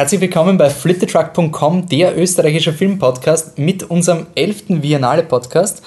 Herzlich willkommen bei flittetruck.com, der österreichische Filmpodcast mit unserem 11. Viennale Podcast.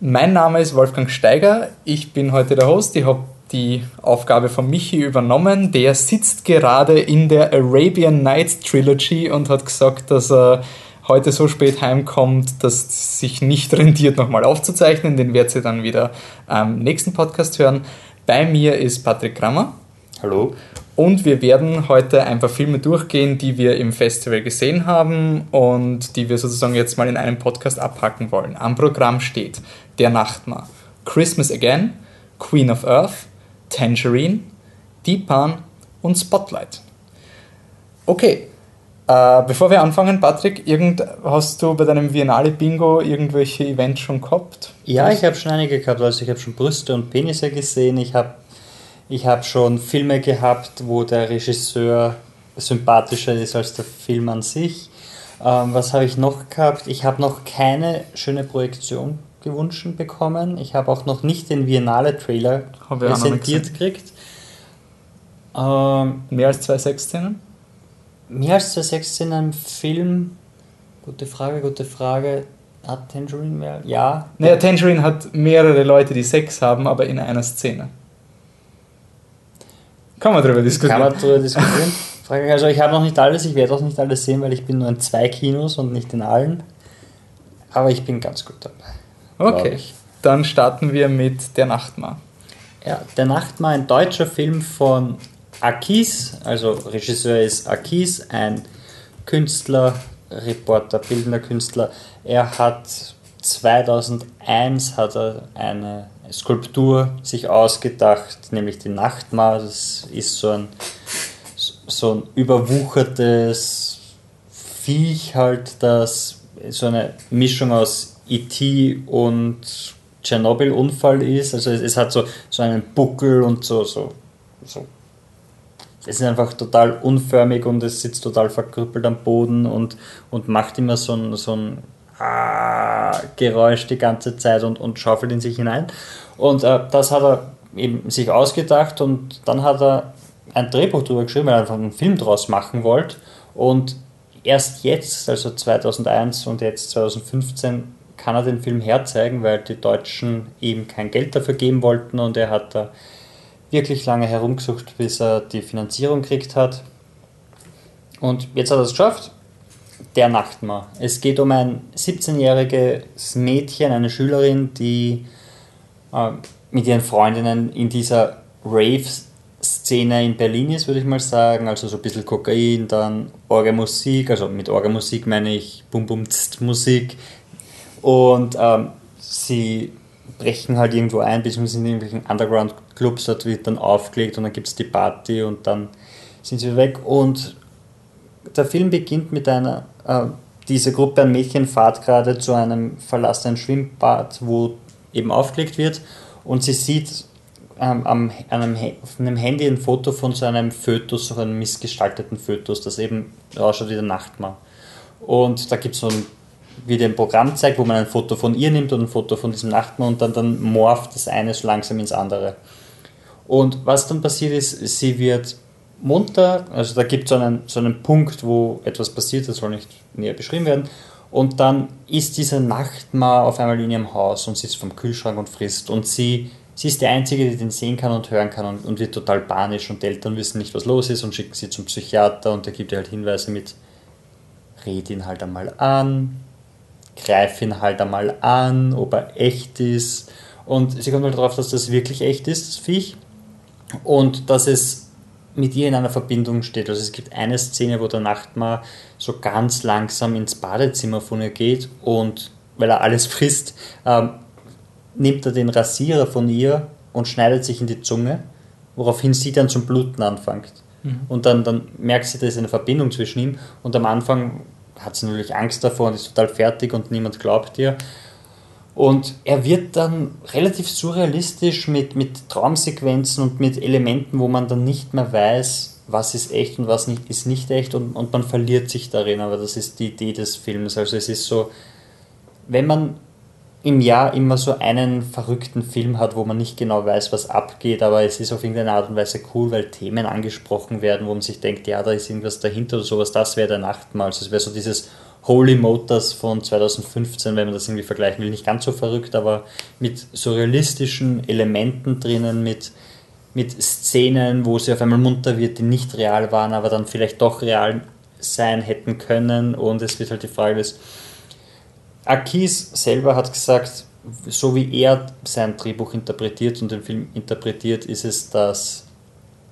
Mein Name ist Wolfgang Steiger, ich bin heute der Host, ich habe die Aufgabe von Michi übernommen. Der sitzt gerade in der Arabian Nights Trilogy und hat gesagt, dass er heute so spät heimkommt, dass es sich nicht rentiert, nochmal aufzuzeichnen. Den werdet ihr dann wieder am nächsten Podcast hören. Bei mir ist Patrick Krammer. Hallo. Und wir werden heute ein paar Filme durchgehen, die wir im Festival gesehen haben und die wir sozusagen jetzt mal in einem Podcast abhacken wollen. Am Programm steht Der Nachtmar, Christmas Again, Queen of Earth, Tangerine, Deepan und Spotlight. Okay, äh, bevor wir anfangen, Patrick, irgend, hast du bei deinem Viennale Bingo irgendwelche Events schon gehabt? Ja, ich habe schon einige gehabt. Also ich habe schon Brüste und Penisse gesehen. Ich habe ich hab schon Filme gehabt, wo der Regisseur sympathischer ist als der Film an sich. Ähm, was habe ich noch gehabt? Ich habe noch keine schöne Projektion gewünscht bekommen. Ich habe auch noch nicht den Viennale-Trailer präsentiert gekriegt. Ähm, mehr als zwei Sexszenen? Mehr als zwei Sexszenen im Film? Gute Frage, gute Frage. Hat Tangerine mehr? Ja. Naja, Tangerine hat mehrere Leute, die Sex haben, aber in einer Szene. Kann man darüber diskutieren. Kann man darüber diskutieren. also ich habe noch nicht alles, ich werde auch nicht alles sehen, weil ich bin nur in zwei Kinos und nicht in allen. Aber ich bin ganz gut dabei. Okay, dann starten wir mit Der Nachtmar. Ja, Der Nachtmar, ein deutscher Film von Akis, also Regisseur ist Akis, ein Künstler, Reporter, bildender Künstler. Er hat 2001 hat er eine Skulptur sich ausgedacht, nämlich die Nachtmar. Das ist so ein, so ein überwuchertes Viech halt, das so eine Mischung aus E.T. und Tschernobyl-Unfall ist. Also es, es, hat so, so einen Buckel und so, so, so es ist einfach total unförmig und es sitzt total verkrüppelt am Boden und, und macht immer so ein, so ein ah, Geräusch die ganze Zeit und, und schaufelt in sich hinein. Und äh, das hat er eben sich ausgedacht und dann hat er ein Drehbuch darüber geschrieben, weil er einfach einen Film draus machen wollte. Und erst jetzt, also 2001 und jetzt 2015, kann er den Film herzeigen, weil die Deutschen ihm kein Geld dafür geben wollten und er hat da wirklich lange herumgesucht, bis er die Finanzierung gekriegt hat. Und jetzt hat er es geschafft. Der Nachtmar. Es geht um ein 17-jähriges Mädchen, eine Schülerin, die äh, mit ihren Freundinnen in dieser Rave-Szene in Berlin ist, würde ich mal sagen. Also so ein bisschen Kokain, dann Orgelmusik. Also mit Orgelmusik meine ich Bum Bum Musik. Und ähm, sie brechen halt irgendwo ein, beziehungsweise in irgendwelchen Underground-Clubs, dort wird dann aufgelegt und dann gibt es die Party und dann sind sie weg. Und der Film beginnt mit einer, äh, diese Gruppe an Mädchen fahrt gerade zu einem verlassenen Schwimmbad, wo eben aufgelegt wird und sie sieht ähm, am, einem, auf einem Handy ein Foto von so einem Fötus, so einem missgestalteten Fötus, das eben ausschaut wie der Nachtmann. Und da gibt es so ein wie ein Programm zeigt, wo man ein Foto von ihr nimmt und ein Foto von diesem Nachtmann und dann, dann morpht das eine so langsam ins andere. Und was dann passiert ist, sie wird munter, also da gibt es so einen, so einen Punkt, wo etwas passiert, das soll nicht näher beschrieben werden. Und dann ist diese Nachtmar auf einmal in ihrem Haus und sitzt vom Kühlschrank und frisst. Und sie, sie ist die Einzige, die den sehen kann und hören kann und, und wird total panisch und die Eltern wissen nicht, was los ist und schicken sie zum Psychiater und der gibt ihr halt Hinweise mit, red ihn halt einmal an, greif ihn halt einmal an, ob er echt ist. Und sie kommt halt darauf, dass das wirklich echt ist, das Viech. Und dass es mit ihr in einer Verbindung steht. Also es gibt eine Szene, wo der Nachtmar so ganz langsam ins Badezimmer von ihr geht und weil er alles frisst, ähm, nimmt er den Rasierer von ihr und schneidet sich in die Zunge, woraufhin sie dann zum Bluten anfängt. Mhm. Und dann, dann merkt sie, da ist eine Verbindung zwischen ihm. Und am Anfang hat sie natürlich Angst davor und ist total fertig und niemand glaubt ihr. Und er wird dann relativ surrealistisch mit, mit Traumsequenzen und mit Elementen, wo man dann nicht mehr weiß, was ist echt und was nicht, ist nicht echt und, und man verliert sich darin. Aber das ist die Idee des Films. Also es ist so, wenn man im Jahr immer so einen verrückten Film hat, wo man nicht genau weiß, was abgeht, aber es ist auf irgendeine Art und Weise cool, weil Themen angesprochen werden, wo man sich denkt, ja, da ist irgendwas dahinter oder sowas, das wäre der Nachtmahl. Also es wäre so dieses Holy Motors von 2015, wenn man das irgendwie vergleichen will, nicht ganz so verrückt, aber mit surrealistischen Elementen drinnen, mit, mit Szenen, wo sie auf einmal munter wird, die nicht real waren, aber dann vielleicht doch real sein hätten können. Und es wird halt die Frage des Akis selber hat gesagt, so wie er sein Drehbuch interpretiert und den Film interpretiert, ist es das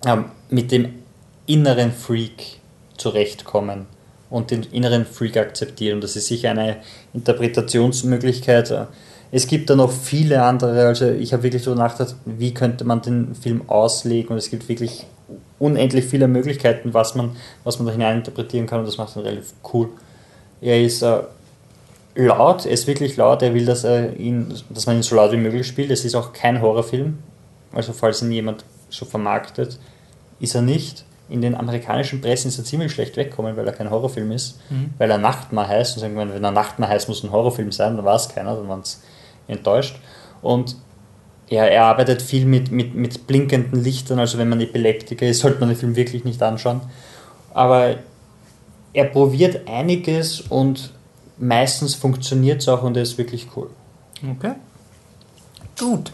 ähm, mit dem inneren Freak zurechtkommen und den inneren Freak akzeptieren. Das ist sicher eine Interpretationsmöglichkeit. Es gibt da noch viele andere, also ich habe wirklich darüber nachgedacht, wie könnte man den Film auslegen und es gibt wirklich unendlich viele Möglichkeiten, was man, was man da hinein interpretieren kann und das macht ihn relativ cool. Er ist äh, laut, er ist wirklich laut, er will, dass, er ihn, dass man ihn so laut wie möglich spielt. Es ist auch kein Horrorfilm, also falls ihn jemand so vermarktet, ist er nicht. In den amerikanischen Pressen ist er ziemlich schlecht weggekommen, weil er kein Horrorfilm ist, mhm. weil er Nachtmar heißt. Und sagen, wenn er Nachtmar heißt, muss ein Horrorfilm sein, dann war es keiner, dann waren es enttäuscht. Und ja, er arbeitet viel mit, mit, mit blinkenden Lichtern, also wenn man Epileptiker ist, sollte man den Film wirklich nicht anschauen. Aber er probiert einiges und meistens funktioniert es auch und er ist wirklich cool. Okay. Gut.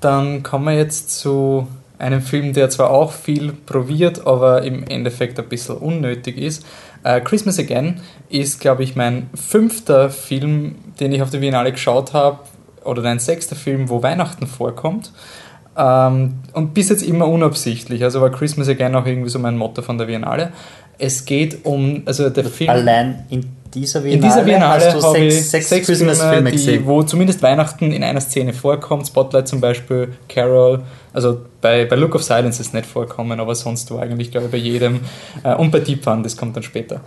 Dann kommen wir jetzt zu einem Film, der zwar auch viel probiert, aber im Endeffekt ein bisschen unnötig ist. Uh, Christmas Again ist, glaube ich, mein fünfter Film, den ich auf der Biennale geschaut habe, oder dein sechster Film, wo Weihnachten vorkommt. Ähm, und bis jetzt immer unabsichtlich. Also war Christmas Again auch irgendwie so mein Motto von der Biennale. Es geht um, also der Film. Allein in dieser Biennale, in dieser Biennale hast du sechs, sechs, sechs Christmas-Filme gesehen. Wo zumindest Weihnachten in einer Szene vorkommt. Spotlight zum Beispiel, Carol. Also bei, bei Look of Silence ist nicht vorkommen, aber sonst war eigentlich, glaube ich, bei jedem. Äh, und bei Deep Fun, das kommt dann später.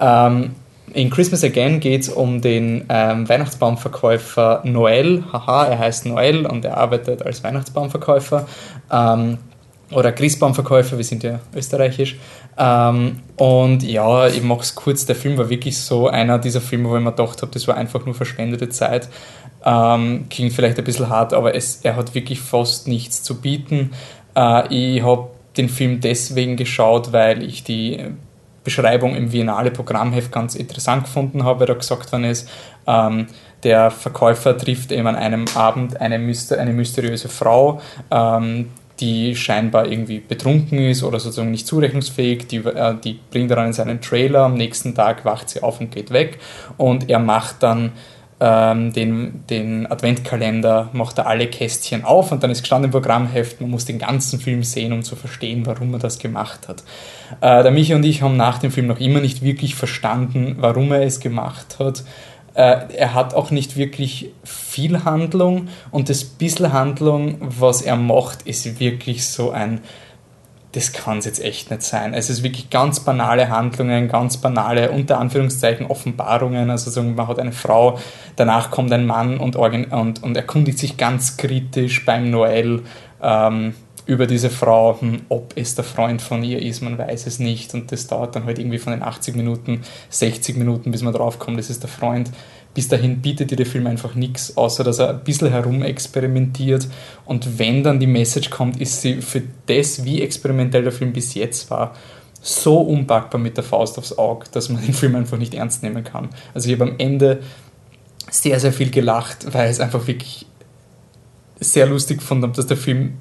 Ähm, in Christmas Again geht es um den ähm, Weihnachtsbaumverkäufer Noel. Haha, er heißt Noel und er arbeitet als Weihnachtsbaumverkäufer. Ähm, oder Christbaumverkäufer, wir sind ja österreichisch. Ähm, und ja, ich mache es kurz, der Film war wirklich so einer dieser Filme, wo ich mir gedacht habe, das war einfach nur verschwendete Zeit. Ähm, klingt vielleicht ein bisschen hart, aber es, er hat wirklich fast nichts zu bieten. Äh, ich habe den Film deswegen geschaut, weil ich die Beschreibung im Biennale Programmheft ganz interessant gefunden habe, da gesagt worden ist, ähm, der Verkäufer trifft eben an einem Abend eine, Myster eine mysteriöse Frau, ähm, die scheinbar irgendwie betrunken ist oder sozusagen nicht zurechnungsfähig, die, äh, die bringt er dann in seinen Trailer, am nächsten Tag wacht sie auf und geht weg und er macht dann ähm, den, den Adventkalender, macht er alle Kästchen auf und dann ist gestanden im Programmheft, man muss den ganzen Film sehen, um zu verstehen, warum er das gemacht hat. Äh, der Michi und ich haben nach dem Film noch immer nicht wirklich verstanden, warum er es gemacht hat. Äh, er hat auch nicht wirklich viel Handlung und das bisschen Handlung, was er macht, ist wirklich so ein das kann es jetzt echt nicht sein. Es ist wirklich ganz banale Handlungen, ganz banale, unter Anführungszeichen, Offenbarungen. Also sagen, man hat eine Frau, danach kommt ein Mann und, und, und erkundigt sich ganz kritisch beim Noel ähm, über diese Frau, ob es der Freund von ihr ist, man weiß es nicht. Und das dauert dann halt irgendwie von den 80 Minuten, 60 Minuten, bis man draufkommt, das ist der Freund bis dahin bietet dir der Film einfach nichts, außer dass er ein bisschen herumexperimentiert. Und wenn dann die Message kommt, ist sie für das, wie experimentell der Film bis jetzt war, so unpackbar mit der Faust aufs Auge, dass man den Film einfach nicht ernst nehmen kann. Also ich habe am Ende sehr, sehr viel gelacht, weil es einfach wirklich sehr lustig fand, dass der Film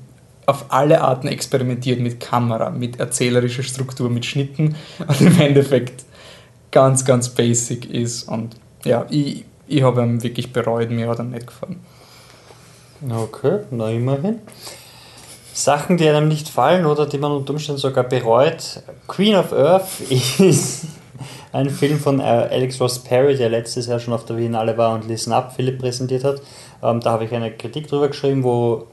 auf alle Arten experimentiert mit Kamera, mit erzählerischer Struktur, mit Schnitten und im Endeffekt ganz, ganz basic ist und ja, ich, ich habe ihn wirklich bereut, mir hat er nicht gefallen. Okay, na immerhin. Sachen, die einem nicht fallen oder die man unter Umständen sogar bereut. Queen of Earth ist ein Film von äh, Alex Ross Perry, der letztes Jahr schon auf der Biennale war und Listen Up Philipp präsentiert hat. Ähm, da habe ich eine Kritik drüber geschrieben, wo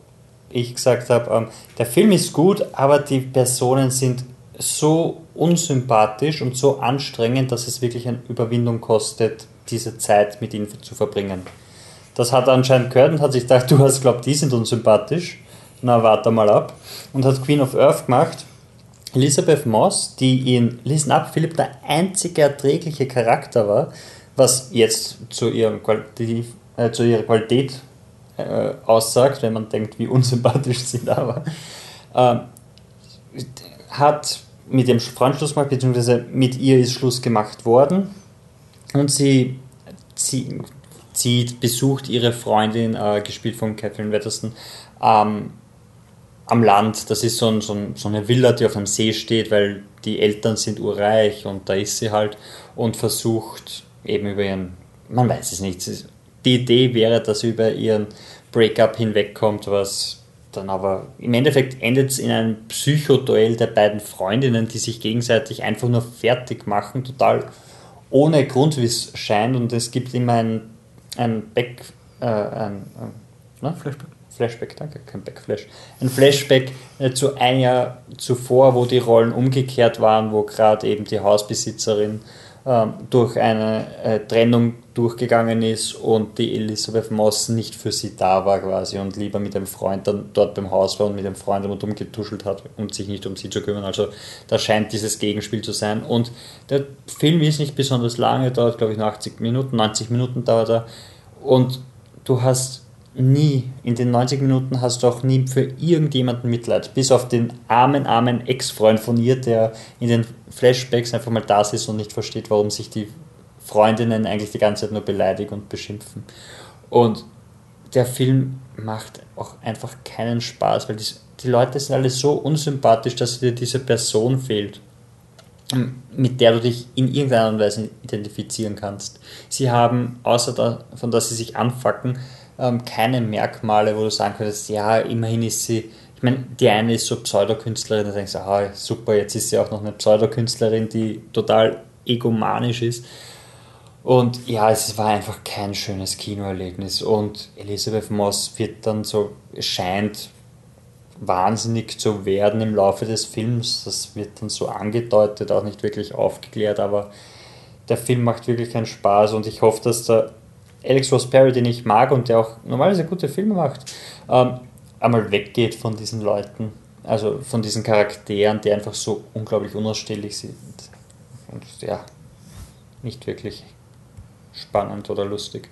ich gesagt habe, ähm, der Film ist gut, aber die Personen sind so unsympathisch und so anstrengend, dass es wirklich eine Überwindung kostet, diese Zeit mit ihnen zu verbringen. Das hat er anscheinend gehört und hat sich gedacht, du hast glaubt, die sind unsympathisch. Na, warte mal ab. Und hat Queen of Earth gemacht. Elizabeth Moss, die in Listen Up Philipp der einzige erträgliche Charakter war, was jetzt zu ihrem äh, zu ihrer Qualität äh, aussagt, wenn man denkt, wie unsympathisch sie da war, äh, hat mit dem Freund Schluss gemacht, beziehungsweise mit ihr ist Schluss gemacht worden und sie zieht, zieht besucht ihre Freundin, äh, gespielt von Catherine Wetterston, ähm, am Land. Das ist so, ein, so, ein, so, eine Villa, die auf einem See steht, weil die Eltern sind urreich und da ist sie halt und versucht eben über ihren, man weiß es nicht, die Idee wäre, dass sie über ihren Breakup hinwegkommt, was dann aber im Endeffekt endet es in einem Psychoduell der beiden Freundinnen, die sich gegenseitig einfach nur fertig machen, total ohne Grund, wie es scheint. Und es gibt immer ein, ein Back, äh, ein, ne? Flashback. Flashback, danke, kein Backflash. Ein Flashback äh, zu ein Jahr zuvor, wo die Rollen umgekehrt waren, wo gerade eben die Hausbesitzerin ähm, durch eine äh, Trennung durchgegangen ist und die Elisabeth Moss nicht für sie da war quasi und lieber mit dem Freund dann dort beim Haus war und mit dem Freund rundum getuschelt hat und sich nicht um sie zu kümmern. Also da scheint dieses Gegenspiel zu sein. Und der Film ist nicht besonders lange, dauert glaube ich 80 Minuten, 90 Minuten dauert er. Und du hast nie, in den 90 Minuten hast du auch nie für irgendjemanden Mitleid, bis auf den armen, armen Ex-Freund von ihr, der in den Flashbacks einfach mal da ist und nicht versteht, warum sich die Freundinnen eigentlich die ganze Zeit nur beleidigen und beschimpfen. Und der Film macht auch einfach keinen Spaß, weil die, die Leute sind alle so unsympathisch, dass dir diese Person fehlt, mit der du dich in irgendeiner Weise identifizieren kannst. Sie haben, außer davon, dass sie sich anfacken, ähm, keine Merkmale, wo du sagen könntest, ja, immerhin ist sie, ich meine, die eine ist so Pseudokünstlerin, da denkst du, ah, super, jetzt ist sie auch noch eine Pseudokünstlerin, die total egomanisch ist. Und ja, es war einfach kein schönes Kinoerlebnis. Und Elisabeth Moss wird dann so, scheint wahnsinnig zu werden im Laufe des Films. Das wird dann so angedeutet, auch nicht wirklich aufgeklärt, aber der Film macht wirklich keinen Spaß und ich hoffe, dass der Alex Ross Perry, den ich mag und der auch normalerweise gute Filme macht, ähm, einmal weggeht von diesen Leuten, also von diesen Charakteren, die einfach so unglaublich unausstehlich sind. Und ja, nicht wirklich spannend oder lustig.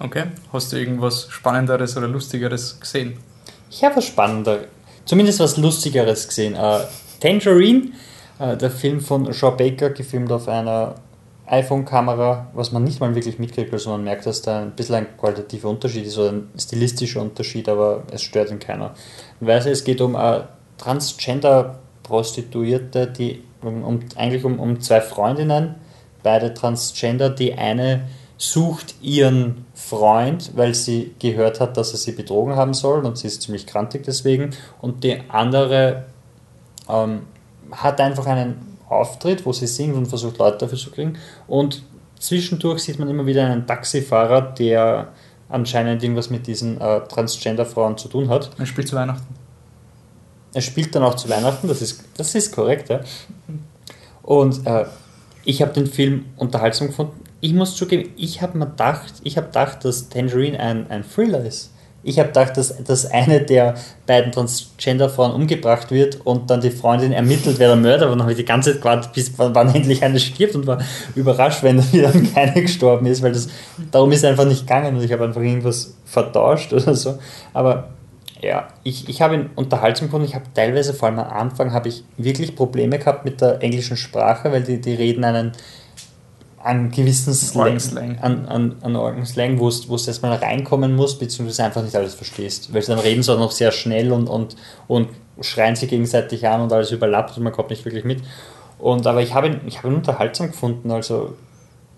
Okay, hast du irgendwas Spannenderes oder Lustigeres gesehen? Ich habe was Spannenderes, zumindest was Lustigeres gesehen. Äh, Tangerine, äh, der Film von Shaw Baker, gefilmt auf einer iPhone-Kamera, was man nicht mal wirklich mitkriegt, also man merkt, dass da ein bisschen ein qualitativer Unterschied ist oder ein stilistischer Unterschied, aber es stört ihn keiner. Weil es geht um eine Transgender-Prostituierte, die um, um, eigentlich um, um zwei Freundinnen, beide Transgender, die eine sucht ihren Freund, weil sie gehört hat, dass er sie betrogen haben soll und sie ist ziemlich krantig deswegen und die andere ähm, hat einfach einen Auftritt, wo sie singt und versucht, Leute dafür zu kriegen. Und zwischendurch sieht man immer wieder einen Taxifahrer, der anscheinend irgendwas mit diesen äh, Transgender-Frauen zu tun hat. Er spielt zu Weihnachten. Er spielt dann auch zu Weihnachten, das ist, das ist korrekt. Ja. Und äh, ich habe den Film unterhaltsam gefunden. Ich muss zugeben, ich habe mir gedacht, ich habe gedacht, dass Tangerine ein, ein Thriller ist. Ich habe gedacht, dass, dass eine der beiden Transgender-Frauen umgebracht wird und dann die Freundin ermittelt, wer der Mörder war. Dann habe ich die ganze Zeit gewartet, bis wann endlich eine stirbt und war überrascht, wenn dann keine gestorben ist, weil das darum ist einfach nicht gegangen und ich habe einfach irgendwas vertauscht oder so. Aber ja, ich, ich habe ihn unterhaltsam gefunden. Ich habe teilweise, vor allem am Anfang, habe ich wirklich Probleme gehabt mit der englischen Sprache, weil die, die reden einen an gewissen Slang, an, an, an Orgenslang, wo du erstmal reinkommen musst, beziehungsweise einfach nicht alles verstehst. Weil sie dann reden sie auch noch sehr schnell und, und, und schreien sich gegenseitig an und alles überlappt und man kommt nicht wirklich mit. Und, aber ich habe ihn, ich habe ihn unterhaltsam gefunden. Also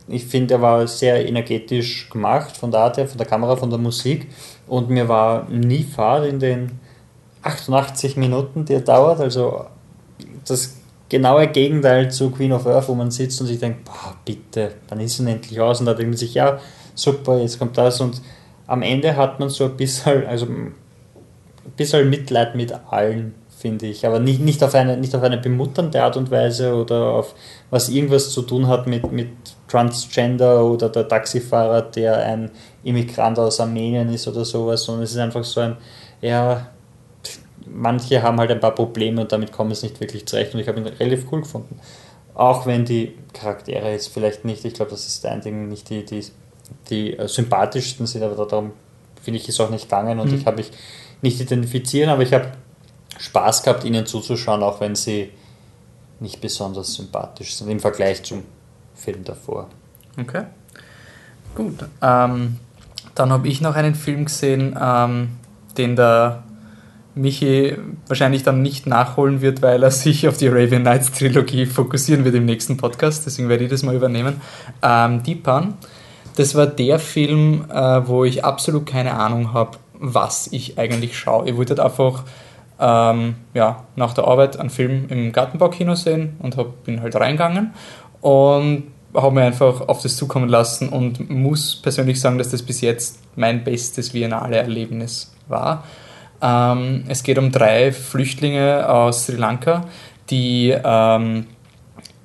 ich finde, er war sehr energetisch gemacht von der Art her, von der Kamera, von der Musik. Und mir war nie fad in den 88 Minuten, die er dauert. Also das genaue Gegenteil zu Queen of Earth, wo man sitzt und sich denkt, boah, bitte, dann ist es endlich aus und da denkt man sich, ja, super, jetzt kommt das und am Ende hat man so ein bisschen, also ein bisschen Mitleid mit allen, finde ich, aber nicht, nicht, auf eine, nicht auf eine bemutternde Art und Weise oder auf was irgendwas zu tun hat mit, mit Transgender oder der Taxifahrer, der ein Immigrant aus Armenien ist oder sowas, sondern es ist einfach so ein, ja, manche haben halt ein paar Probleme und damit kommen sie nicht wirklich zurecht und ich habe ihn relativ cool gefunden. Auch wenn die Charaktere jetzt vielleicht nicht, ich glaube, das ist ein Ding, nicht die, die die äh, sympathischsten sind, aber darum finde ich, ist auch nicht gegangen und Mhm. ich habe mich nicht identifizieren, aber ich habe Spaß gehabt, ihnen zuzuschauen, auch wenn sie nicht besonders sympathisch sind im Vergleich zum Film davor. Okay. Gut. Ähm, dann habe ich noch einen Film gesehen, ähm, den der Michi wahrscheinlich dann nicht nachholen wird, weil er sich auf die Arabian Nights Trilogie fokussieren wird im nächsten Podcast. Deswegen werde ich das mal übernehmen. Ähm, Deepan. Das war der Film, äh, wo ich absolut keine Ahnung habe, was ich eigentlich schaue. Ich wollte halt einfach ähm, ja, nach der Arbeit einen Film im Gartenbaukino sehen und hab, bin halt reingegangen und habe mir einfach auf das zukommen lassen und muss persönlich sagen, dass das bis jetzt mein bestes Biennale-Erlebnis war. Ähm, es geht um drei Flüchtlinge aus Sri Lanka, die ähm,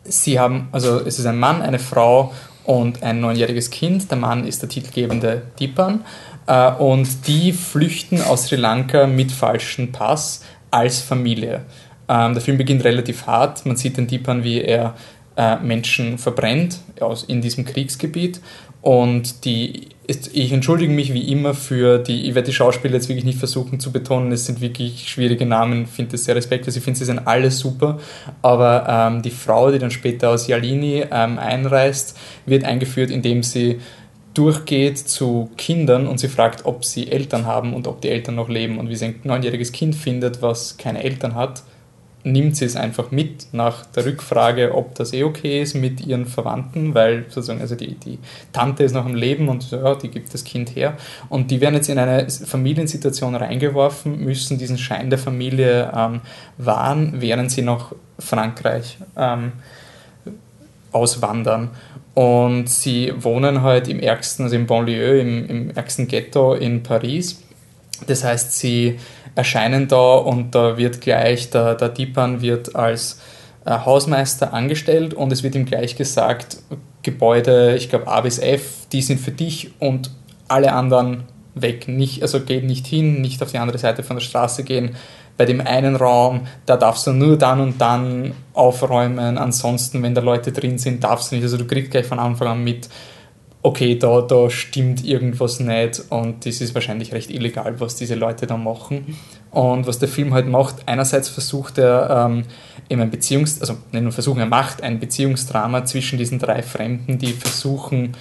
sie haben, also es ist ein Mann, eine Frau und ein neunjähriges Kind. Der Mann ist der titelgebende Deepan äh, und die flüchten aus Sri Lanka mit falschem Pass als Familie. Ähm, der Film beginnt relativ hart. Man sieht den Deepan, wie er äh, Menschen verbrennt aus, in diesem Kriegsgebiet. Und die, ich entschuldige mich wie immer für die, ich werde die Schauspieler jetzt wirklich nicht versuchen zu betonen, es sind wirklich schwierige Namen, ich finde das sehr respektlos, ich finde, sie sind alle super, aber ähm, die Frau, die dann später aus Yalini ähm, einreist, wird eingeführt, indem sie durchgeht zu Kindern und sie fragt, ob sie Eltern haben und ob die Eltern noch leben. Und wie sie ein neunjähriges Kind findet, was keine Eltern hat, nimmt sie es einfach mit nach der Rückfrage, ob das eh okay ist mit ihren Verwandten, weil sozusagen, also die, die Tante ist noch am Leben und ja, die gibt das Kind her. Und die werden jetzt in eine Familiensituation reingeworfen, müssen diesen Schein der Familie ähm, wahren, während sie nach Frankreich ähm, auswandern. Und sie wohnen halt im ärgsten, also im Banlieue, im, im ärgsten Ghetto in Paris. Das heißt, sie erscheinen da und da wird gleich, der, der Dipan wird als äh, Hausmeister angestellt und es wird ihm gleich gesagt, Gebäude, ich glaube A bis F, die sind für dich und alle anderen weg. Nicht, also geht nicht hin, nicht auf die andere Seite von der Straße gehen. Bei dem einen Raum, da darfst du nur dann und dann aufräumen. Ansonsten, wenn da Leute drin sind, darfst du nicht. Also du kriegst gleich von Anfang an mit, okay, da, da stimmt irgendwas nicht und das ist wahrscheinlich recht illegal, was diese Leute da machen. Und was der Film halt macht, einerseits versucht er ähm, eben ein Beziehungs-, also nicht nur versuchen, er macht ein Beziehungsdrama zwischen diesen drei Fremden, die versuchen,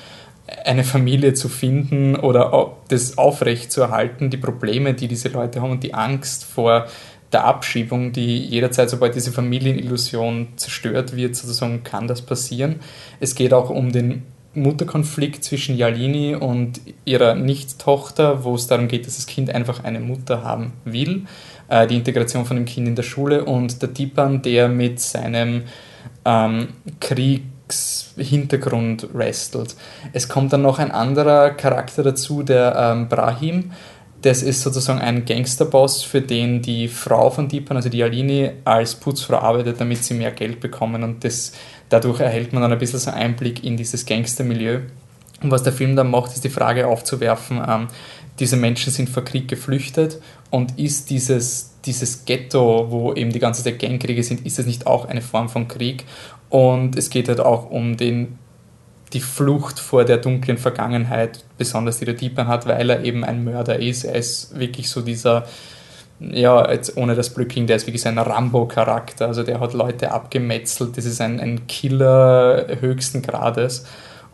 eine Familie zu finden oder das aufrecht zu erhalten, die Probleme, die diese Leute haben und die Angst vor der Abschiebung, die jederzeit, sobald diese Familienillusion zerstört wird, sozusagen kann das passieren. Es geht auch um den Mutterkonflikt zwischen Jalini und ihrer Nicht-Tochter, wo es darum geht, dass das Kind einfach eine Mutter haben will, äh, die Integration von dem Kind in der Schule und der Tipan, der mit seinem ähm, Kriegshintergrund wrestelt. Es kommt dann noch ein anderer Charakter dazu, der ähm, Brahim. Das ist sozusagen ein Gangsterboss, für den die Frau von Deepan, also die Alini, als Putzfrau arbeitet, damit sie mehr Geld bekommen. Und das, dadurch erhält man dann ein bisschen so Einblick in dieses Gangstermilieu. Und was der Film dann macht, ist die Frage aufzuwerfen, ähm, diese Menschen sind vor Krieg geflüchtet und ist dieses, dieses Ghetto, wo eben die ganze Zeit Gangkriege sind, ist das nicht auch eine Form von Krieg? Und es geht halt auch um den die Flucht vor der dunklen Vergangenheit, besonders Deepan hat, weil er eben ein Mörder ist. Er ist wirklich so dieser, ja, jetzt ohne das Blöcking, der ist wirklich so ein Rambo-Charakter. Also der hat Leute abgemetzelt. Das ist ein, ein Killer höchsten Grades.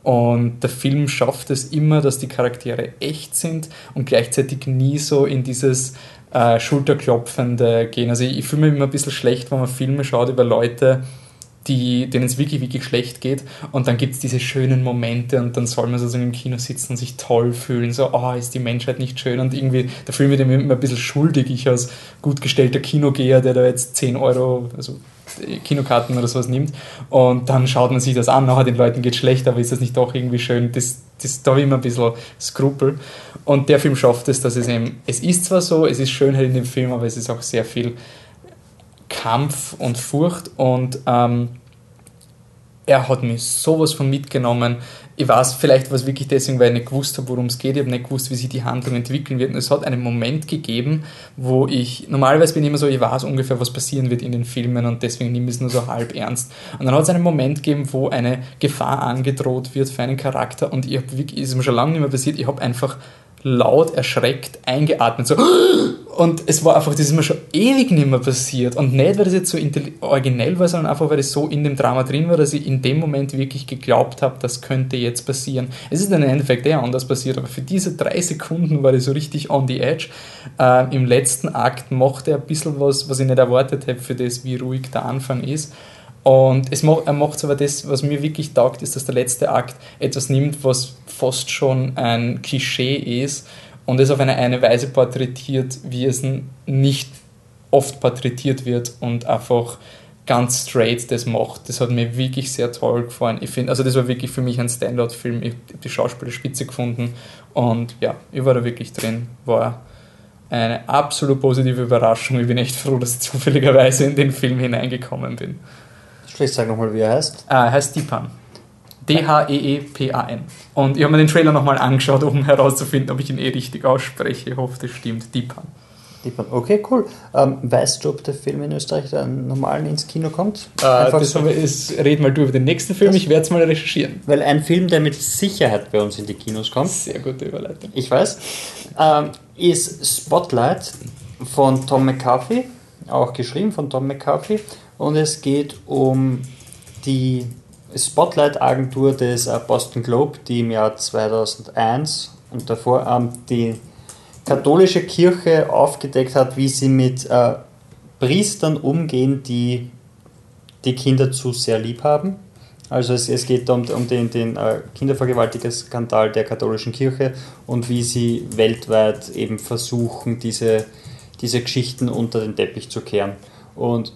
Und der Film schafft es immer, dass die Charaktere echt sind und gleichzeitig nie so in dieses äh, Schulterklopfende gehen. Also ich, ich fühle mich immer ein bisschen schlecht, wenn man Filme schaut über Leute, die, denen es wirklich, wirklich schlecht geht. Und dann gibt es diese schönen Momente und dann soll man so im Kino sitzen und sich toll fühlen. So, oh, ist die Menschheit nicht schön? Und irgendwie, der Film wird mir immer ein bisschen schuldig. Ich als gut gestellter Kinogeher, der da jetzt 10 Euro, also Kinokarten oder sowas nimmt. Und dann schaut man sich das an, nachher den Leuten geht schlecht, aber ist das nicht doch irgendwie schön? Das, das, da habe ich immer ein bisschen Skrupel. Und der Film schafft es, dass es eben, es ist zwar so, es ist Schönheit in dem Film, aber es ist auch sehr viel Kampf und Furcht und ähm, er hat mich sowas von mitgenommen. Ich weiß vielleicht, was wirklich deswegen, weil ich nicht gewusst habe, worum es geht. Ich habe nicht gewusst, wie sich die Handlung entwickeln wird. Und es hat einen Moment gegeben, wo ich, normalerweise bin ich immer so, ich weiß ungefähr, was passieren wird in den Filmen und deswegen nehme ich es nur so halb ernst. Und dann hat es einen Moment gegeben, wo eine Gefahr angedroht wird für einen Charakter und ich habe wirklich, ist mir schon lange nicht mehr passiert, ich habe einfach laut erschreckt eingeatmet, so und es war einfach, das ist mir schon ewig nicht mehr passiert und nicht, weil das jetzt so originell war, sondern einfach, weil es so in dem Drama drin war, dass ich in dem Moment wirklich geglaubt habe, das könnte jetzt passieren. Es ist dann im Endeffekt eher anders passiert, aber für diese drei Sekunden war ich so richtig on the edge. Äh, Im letzten Akt macht er ein bisschen was, was ich nicht erwartet habe für das, wie ruhig der Anfang ist. Und es macht, er macht aber das, was mir wirklich taugt, ist, dass der letzte Akt etwas nimmt, was fast schon ein Klischee ist und es auf eine, eine Weise porträtiert, wie es nicht oft porträtiert wird und einfach ganz straight das macht. Das hat mir wirklich sehr toll gefallen. Ich finde, also das war wirklich für mich ein Standout-Film. Ich habe die Schauspieler spitze gefunden und ja, ich war da wirklich drin. War eine absolut positive Überraschung. Ich bin echt froh, dass ich zufälligerweise in den Film hineingekommen bin. Vielleicht sag nochmal, wie er heißt. Ah, er heißt Deepan. D-H-E-E-P-A-N. Und ich habe mir den Trailer nochmal angeschaut, um herauszufinden, ob ich ihn eh richtig ausspreche. Ich hoffe, das stimmt. Deepan. Deepan. Okay, cool. Ähm, weißt du, ob der Film in Österreich dann normal ins Kino kommt? Äh, das so. wir, reden mal du über den nächsten Film. Das ich werde es mal recherchieren. Weil ein Film, der mit Sicherheit bei uns in die Kinos kommt. Sehr gute Überleitung. Ich weiß. Ähm, ist Spotlight von Tom McCarthy. Auch geschrieben von Tom McCarthy und es geht um die Spotlight-Agentur des äh, Boston Globe, die im Jahr 2001 und davor ähm, die katholische Kirche aufgedeckt hat, wie sie mit äh, Priestern umgehen, die die Kinder zu sehr lieb haben. Also es, es geht um, um den, den äh, Kindervergewaltiger-Skandal der katholischen Kirche und wie sie weltweit eben versuchen, diese, diese Geschichten unter den Teppich zu kehren. Und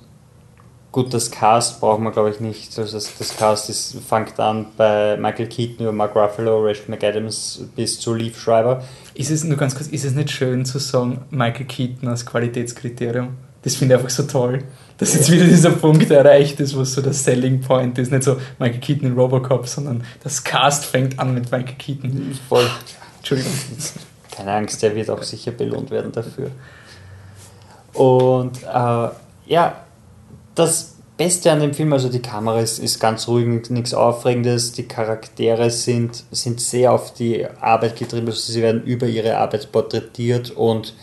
Gut, das Cast braucht man glaube ich nicht. Also das, das Cast ist, fängt an bei Michael Keaton über Mark Ruffalo, Rachel McAdams bis zu Leaf Schreiber. Ist es nur ganz kurz, ist es nicht schön zu sagen, Michael Keaton als Qualitätskriterium? Das finde ich einfach so toll, dass jetzt wieder dieser Punkt erreicht ist, was so der Selling Point ist. Nicht so Michael Keaton in Robocop, sondern das Cast fängt an mit Michael Keaton. Voll. Entschuldigung. Keine Angst, der wird auch sicher belohnt werden dafür. Und äh, ja, das Beste an dem Film, also die Kamera ist, ist ganz ruhig, nichts Aufregendes, die Charaktere sind, sind sehr auf die Arbeit getrieben, also sie werden über ihre Arbeit porträtiert und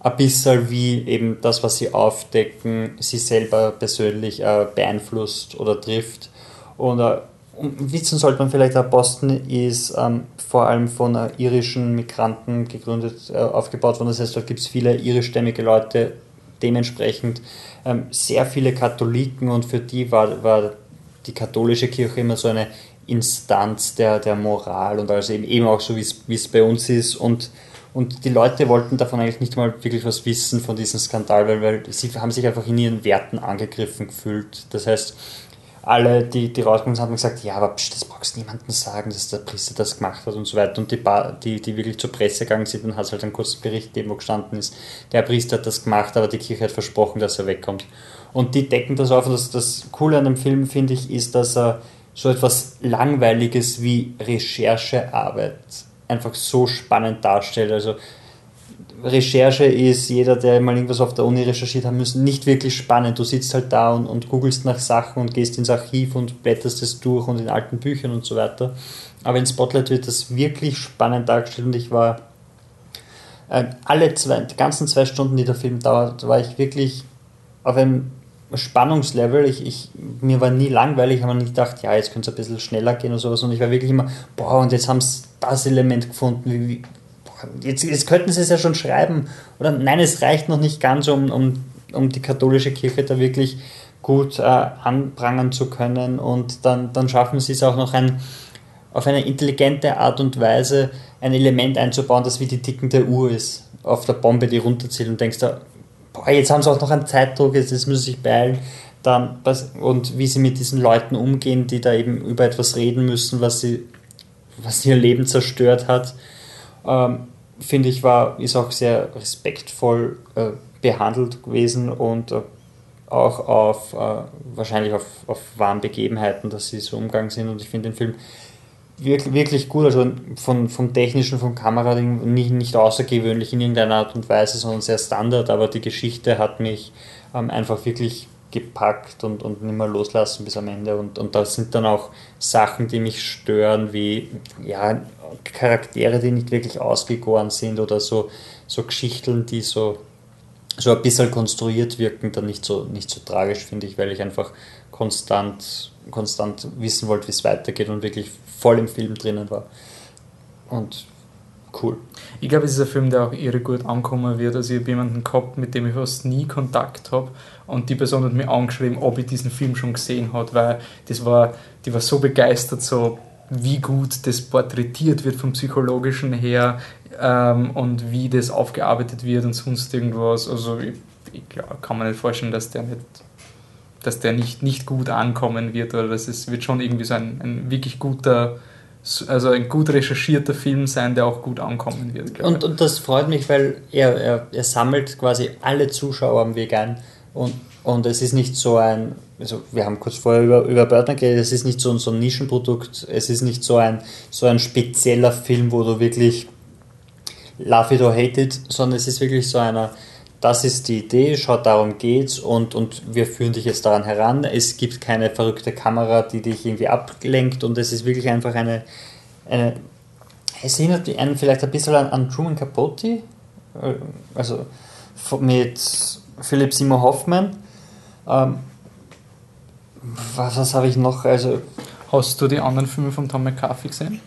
ein bisschen wie eben das, was sie aufdecken, sie selber persönlich äh, beeinflusst oder trifft. Und äh, wissen sollte man vielleicht auch, Boston ist ähm, vor allem von äh, irischen Migranten gegründet, äh, aufgebaut worden. Das heißt, dort gibt es viele irischstämmige Leute, dementsprechend ähm, sehr viele Katholiken und für die war, war die katholische Kirche immer so eine Instanz der, der Moral und also eben, eben auch so, wie es bei uns ist und und die Leute wollten davon eigentlich nicht mal wirklich was wissen von diesem Skandal, weil, weil sie haben sich einfach in ihren Werten angegriffen gefühlt. Das heißt, alle, die, die rausgekommen sind, haben gesagt, ja, aber psch, das brauchst niemandem sagen, dass der Priester das gemacht hat und so weiter. Und die, die, die wirklich zur Presse gegangen sind, dann hat es halt einen kurzen Bericht gegeben, wo gestanden ist, der Priester hat das gemacht, aber die Kirche hat versprochen, dass er wegkommt. Und die decken das auf. Und das, das Coole an dem Film, finde ich, ist, dass er so etwas Langweiliges wie Recherchearbeit einfach so spannend darstellt. Also Recherche ist, jeder, der mal irgendwas auf der Uni recherchiert hat müssen, nicht wirklich spannend. Du sitzt halt da und, und googelst nach Sachen und gehst ins Archiv und blätterst es durch und in alten Büchern und so weiter. Aber in Spotlight wird das wirklich spannend dargestellt und ich war äh, alle zwei, die ganzen zwei Stunden, die der Film dauert, war ich wirklich auf einem Spannungslevel. Ich, ich, mir war nie langweilig, ich habe mir nicht gedacht, ja, jetzt könnte es ein bisschen schneller gehen oder sowas. Und ich war wirklich immer, boah, und jetzt haben sie das Element gefunden, wie, wie jetzt, jetzt könnten sie es ja schon schreiben. Oder nein, es reicht noch nicht ganz, um, um, um die katholische Kirche da wirklich gut äh, anprangern zu können. Und dann, dann schaffen sie es auch noch ein, auf eine intelligente Art und Weise ein Element einzubauen, das wie die tickende Uhr ist. Auf der Bombe, die runterzählt und denkst da, boah, jetzt haben sie auch noch einen Zeitdruck, jetzt müssen sie sich beeilen. Dann, und wie sie mit diesen Leuten umgehen, die da eben über etwas reden müssen, was sie was ihr Leben zerstört hat ähm, finde ich, war, ist auch sehr respektvoll äh, behandelt gewesen und äh, auch auf äh, wahrscheinlich auf, auf wahren Begebenheiten, dass sie so umgegangen sind. Und ich finde den Film wirklich, wirklich gut, also von, vom technischen, vom Kamerading nicht, nicht außergewöhnlich in irgendeiner Art und Weise, sondern sehr Standard, aber die Geschichte hat mich ähm, einfach wirklich gepackt und, und nicht mehr loslassen bis am Ende. Und, und da sind dann auch Sachen, die mich stören, wie ja, Charaktere, die nicht wirklich ausgegoren sind oder so, so Geschichten, die so, so ein bisschen konstruiert wirken, dann nicht so, nicht so tragisch, finde ich, weil ich einfach konstant, konstant wissen wollte, wie es weitergeht und wirklich voll im Film drinnen war. Und cool. Ich glaube, es ist ein Film, der auch irre gut ankommen wird. Also ich habe jemanden gehabt, mit dem ich fast nie Kontakt habe und die Person hat mir angeschrieben, ob ich diesen Film schon gesehen habe, weil das war, die war so begeistert, so wie gut das porträtiert wird vom psychologischen her ähm, und wie das aufgearbeitet wird und sonst irgendwas. Also ich, ich glaub, kann mir nicht vorstellen, dass der nicht dass der nicht, nicht gut ankommen wird oder dass es wird schon irgendwie so ein, ein wirklich guter also ein gut recherchierter Film sein, der auch gut ankommen wird. Und, und das freut mich, weil er, er, er sammelt quasi alle Zuschauer am Weg ein und, und es ist nicht so ein, also wir haben kurz vorher über, über Birdman geredet, es ist nicht so, so ein Nischenprodukt, es ist nicht so ein, so ein spezieller Film, wo du wirklich love it or hate it, sondern es ist wirklich so einer, das ist die Idee, schaut, darum geht's und, und wir führen dich jetzt daran heran. Es gibt keine verrückte Kamera, die dich irgendwie ablenkt und es ist wirklich einfach eine, eine es erinnert einen vielleicht ein bisschen an, an Truman Capote, äh, also mit Philipp Seymour Hoffman. Ähm, was, was habe ich noch? Also, Hast du die anderen Filme von Tom McCarthy gesehen?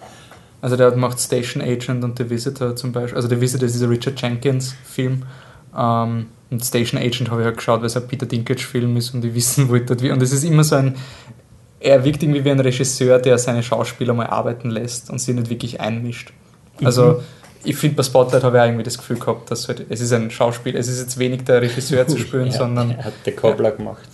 Also der macht Station Agent und The Visitor zum Beispiel. Also The Visitor ist dieser Richard Jenkins Film. Ähm, und Station Agent habe ich halt geschaut, weil es ein Peter Dinklage-Film ist und ich wissen wollte, wie. Und es ist immer so ein. Er wirkt irgendwie wie ein Regisseur, der seine Schauspieler mal arbeiten lässt und sie nicht wirklich einmischt. Also. Mhm ich finde, bei Spotlight habe ich auch irgendwie das Gefühl gehabt, dass halt, es ist ein Schauspiel, es ist jetzt wenig der Regisseur zu spüren, ja, sondern. Er hat der Cobbler gemacht.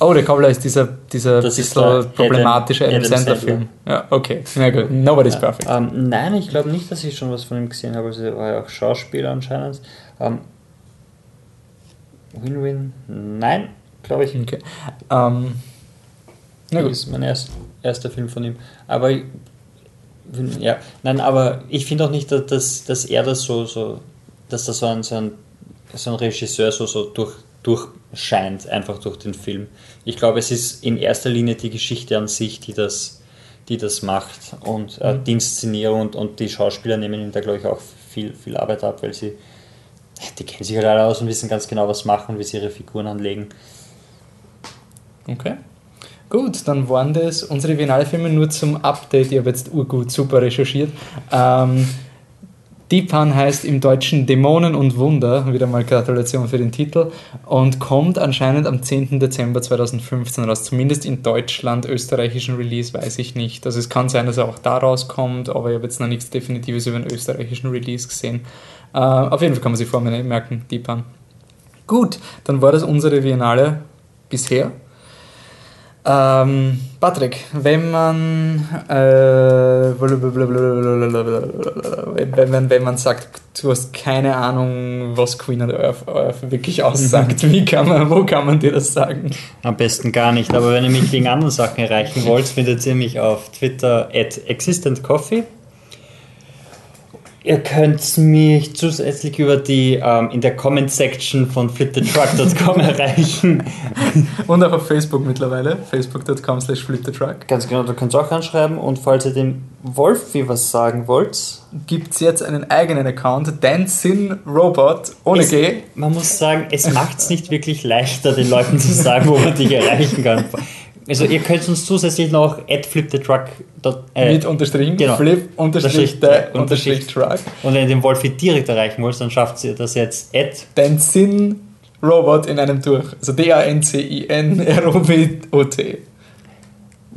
Oh, der Cobbler ist dieser, dieser das bisschen problematische Adam, Adam Sandler-Film. Ja, okay. Na gut, nobody's ja, perfect. Ähm, nein, ich glaube nicht, dass ich schon was von ihm gesehen habe. Also, er war ja auch Schauspieler anscheinend. Ähm, Win-Win? Nein, glaube ich. Okay. Ähm, na gut. Das ist mein erst, erster Film von ihm. Aber ja, nein, aber ich finde auch nicht, dass, dass er das so, so dass das so ein, so ein, so ein Regisseur so, so durch, durchscheint, einfach durch den Film. Ich glaube, es ist in erster Linie die Geschichte an sich, die das, die das macht und äh, mhm. die Inszenierung und, und die Schauspieler nehmen ihm da, glaube ich, auch viel, viel Arbeit ab, weil sie, die kennen sich halt alle aus und wissen ganz genau, was machen, wie sie ihre Figuren anlegen. Okay. Gut, dann waren das unsere Biennale-Filme nur zum Update. Ich habe jetzt urgut super recherchiert. Ähm, Deepan heißt im Deutschen Dämonen und Wunder, wieder mal Gratulation für den Titel, und kommt anscheinend am 10. Dezember 2015 raus. Zumindest in Deutschland, österreichischen Release weiß ich nicht. Also es kann sein, dass er auch da rauskommt, aber ich habe jetzt noch nichts Definitives über den österreichischen Release gesehen. Äh, auf jeden Fall kann man sich vor mir merken, Deepan. Gut, dann war das unsere Biennale bisher. Ähm, Patrick, wenn man, äh, wenn, man, wenn man sagt, du hast keine Ahnung, was Queen and Earth, Earth wirklich aussagt, wie kann man, wo kann man dir das sagen? Am besten gar nicht, aber wenn ihr mich wegen anderen Sachen erreichen wollt, findet ihr mich auf Twitter at existentcoffee Ihr könnt mich zusätzlich über die ähm, in der Comment-Section von fliptetruck.com erreichen. Und auch auf Facebook mittlerweile, facebook.com slash fliptetruck. Ganz genau, da könnt ihr auch anschreiben. Und falls ihr dem Wolfi was sagen wollt, gibt es jetzt einen eigenen Account, Dancing Robot, ohne es, G. Man muss sagen, es macht es nicht wirklich leichter, den Leuten zu sagen, wo man dich erreichen kann. Also ihr könnt uns zusätzlich noch at flipthetruck äh, mit unterstrichen genau, flip unterstrich the unterstrich truck und wenn ihr den Wolfi direkt erreichen wollt, dann schafft ihr das jetzt at den Sinn Robot in einem durch. Also D-A-N-C-I-N-R-O-B-O-T.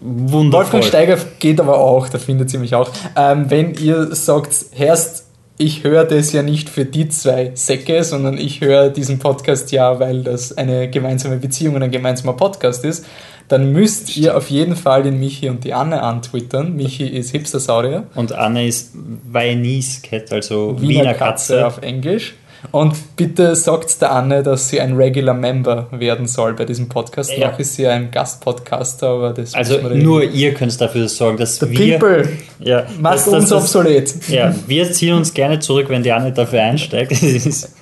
Wundervoll. Wolfgang Steiger geht aber auch, da findet ihr mich auch. Ähm, wenn ihr sagt, Herst, ich höre das ja nicht für die zwei Säcke, sondern ich höre diesen Podcast ja, weil das eine gemeinsame Beziehung und ein gemeinsamer Podcast ist, dann müsst ihr auf jeden Fall den Michi und die Anne antwittern. Michi ist Hipster-Saurier. Und Anne ist Viennese Cat, also Wiener, Wiener Katze. Katze. auf Englisch. Und bitte sagt der Anne, dass sie ein Regular Member werden soll bei diesem Podcast. Ja. Noch ist sie ein Gastpodcaster, aber das Also nur ihr könnt dafür sorgen, dass The wir. People Ja, macht dass- uns dass- obsolet. Ja, wir ziehen uns gerne zurück, wenn die Anne dafür einsteigt. Das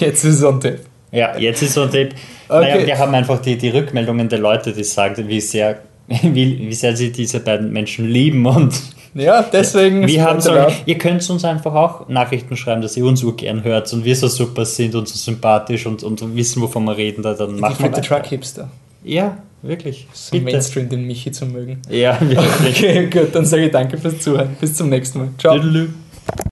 Jetzt ist es on tape. Ja, jetzt ist so ein Tipp. Okay. Naja, wir haben einfach die, die Rückmeldungen der Leute, die sagen, wie sehr, wie, wie sehr sie diese beiden Menschen lieben und Ja, deswegen. wir haben so, ihr könnt uns einfach auch Nachrichten schreiben, dass ihr uns urgern hört und wir so super sind und so sympathisch und, und wissen, wovon wir reden, da, dann Die machen wir weiter. Truck Hipster. Ja, wirklich. So Bitte. Mainstream den Michi zu mögen. Ja, wirklich. Okay, gut, dann sage ich danke fürs Zuhören. Bis zum nächsten Mal. Ciao. Tüdelü.